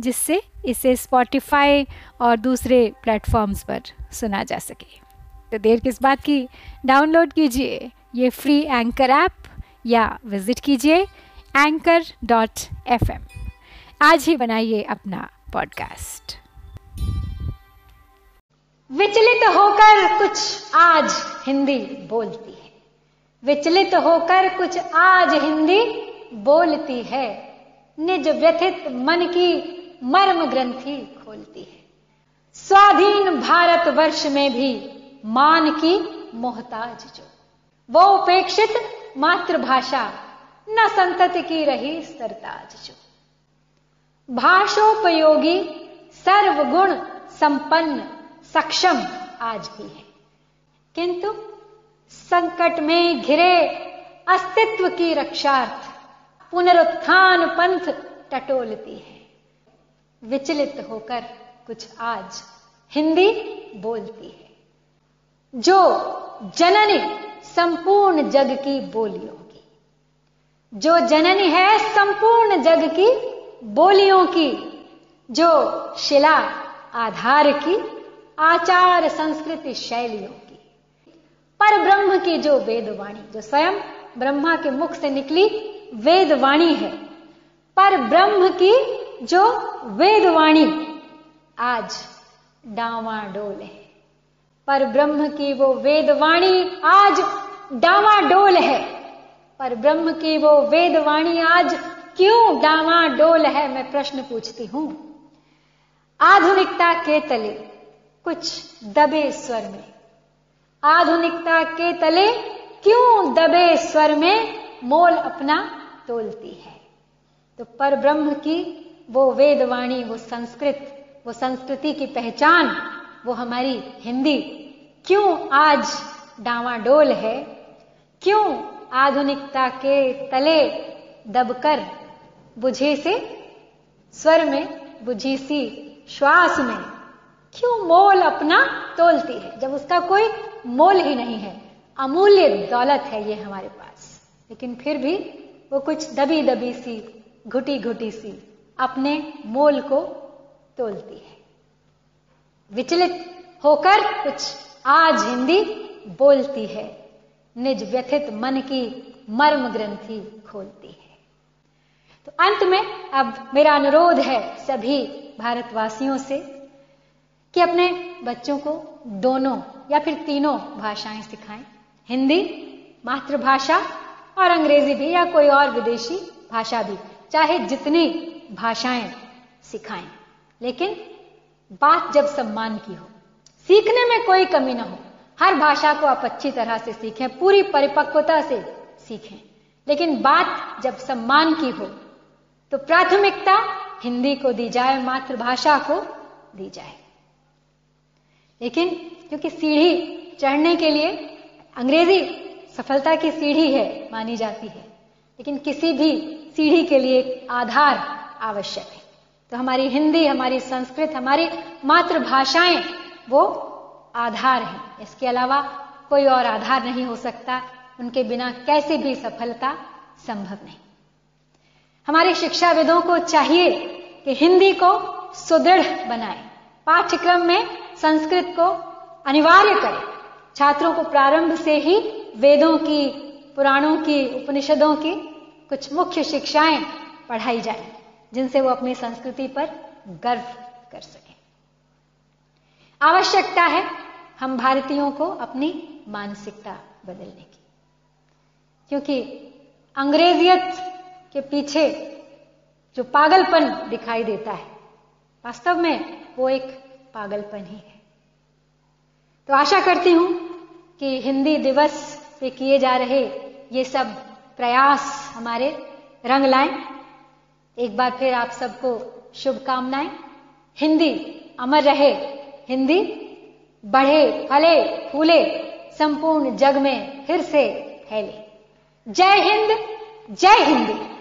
जिससे इसे स्पॉटिफाई और दूसरे प्लेटफॉर्म्स पर सुना जा सके। तो देर किस बात की? डाउनलोड कीजिए ये फ्री एंकर ऐप या विज़िट कीजिए एंकर डॉट एफ़ आज ही बनाइए अपना पॉडकास्ट विचलित होकर कुछ आज हिंदी बोलती है। विचलित होकर कुछ आज हिंदी बोलती है। निज व्यथित मन की मर्म ग्रंथि खोलती है। स्वाधीन भारत वर्ष में भी मान की मोहताज जो। वो उपेक्षित मातृभाषा, न संतति की रही सरताज जो। भाषोपयोगी सर्वगुण संपन्न, सक्षम आज भी है। किंतु संकट में घिरे अस्तित्व की रक्षार्थ पुनरुत्थान पंथ टटोलती है। विचलित होकर कुछ आज हिंदी बोलती है। जो जननी संपूर्ण जग की बोलियों की, जो जननी है संपूर्ण जग की बोलियों की, जो शिला आधार की, आचार संस्कृति शैलियों की, पर ब्रह्म की जो वेदवाणी, जो स्वयं ब्रह्मा के मुख से निकली वेदवाणी है, पर ब्रह्म की जो वेदवाणी आज डावाडोल है। पर ब्रह्म की वो वेदवाणी आज डावाडोल है। पर ब्रह्म की वो वेदवाणी आज क्यों डावाडोल है, मैं प्रश्न पूछती हूँ। आधुनिकता के तले कुछ दबे स्वर में, आधुनिकता के तले क्यों दबे स्वर में मोल अपना तोलती है। तो पर ब्रह्म की वो वेदवाणी, वो संस्कृत, वो संस्कृति की पहचान, वो हमारी हिंदी। क्यों आज डावाडोल है? क्यों आधुनिकता के तले दबकर बुझे से, स्वर में बुझी सी श्वास में, क्यों मोल अपना तोलती है? जब उसका कोई मोल ही नहीं है, अमूल्य दौलत है ये हमारे पास। लेकिन फिर भी वो कुछ दबी दबी सी घुटी घुटी सी अपने मोल को तोलती है। विचलित होकर कुछ आज हिंदी बोलती है। निज व्यथित मन की मर्म ग्रंथि खोलती है। तो अंत में अब मेरा अनुरोध है सभी भारतवासियों से कि अपने बच्चों को दोनों या फिर तीनों भाषाएँ सिखाएँ। हिंदी मातृभाषा और अंग्रेज़ी भी या कोई और विदेशी भाषा भी, चाहे जितनी भाषाएँ सिखाएँ। लेकिन बात जब सम्मान की हो, सीखने में कोई कमी ना हो, हर भाषा को आप अच्छी तरह से सीखें, पूरी परिपक्वता से सीखें। लेकिन बात जब सम्मान की हो तो प्राथमिकता हिंदी को दी जाए, मातृभाषा को दी जाए। लेकिन क्योंकि सीढ़ी चढ़ने के लिए अंग्रेज़ी सफलता की सीढ़ी है, मानी जाती है, लेकिन किसी भी सीढ़ी के लिए एक आधार आवश्यक है। तो हमारी हिंदी, हमारी संस्कृत, हमारी मातृभाषाएँ वो आधार हैं। इसके अलावा कोई और आधार नहीं हो सकता। उनके बिना कैसे भी सफलता संभव नहीं। हमारे शिक्षाविदों को चाहिए कि हिंदी को सुदृढ़ बनाए। पाठ्यक्रम में संस्कृत को अनिवार्य करें। छात्रों को प्रारंभ से ही वेदों की, पुराणों की, उपनिषदों की कुछ मुख्य शिक्षाएँ पढ़ाई जाए। जिनसे वो अपनी संस्कृति पर गर्व कर सके। आवश्यकता है हम भारतीयों को अपनी मानसिकता बदलने की। क्योंकि अंग्रेजियत के पीछे जो पागलपन दिखाई देता है, वास्तव में वो एक पागलपन ही है। तो आशा करती हूँ कि हिंदी दिवस पे किए जा रहे ये सब प्रयास हमारे रंग लाएँ। एक बार फिर आप सबको शुभकामनाएँ। हिंदी अमर रहे, हिंदी बढ़े, फले, फूले, संपूर्ण जग में फिर से फैले। जय हिंद, जय हिंदी।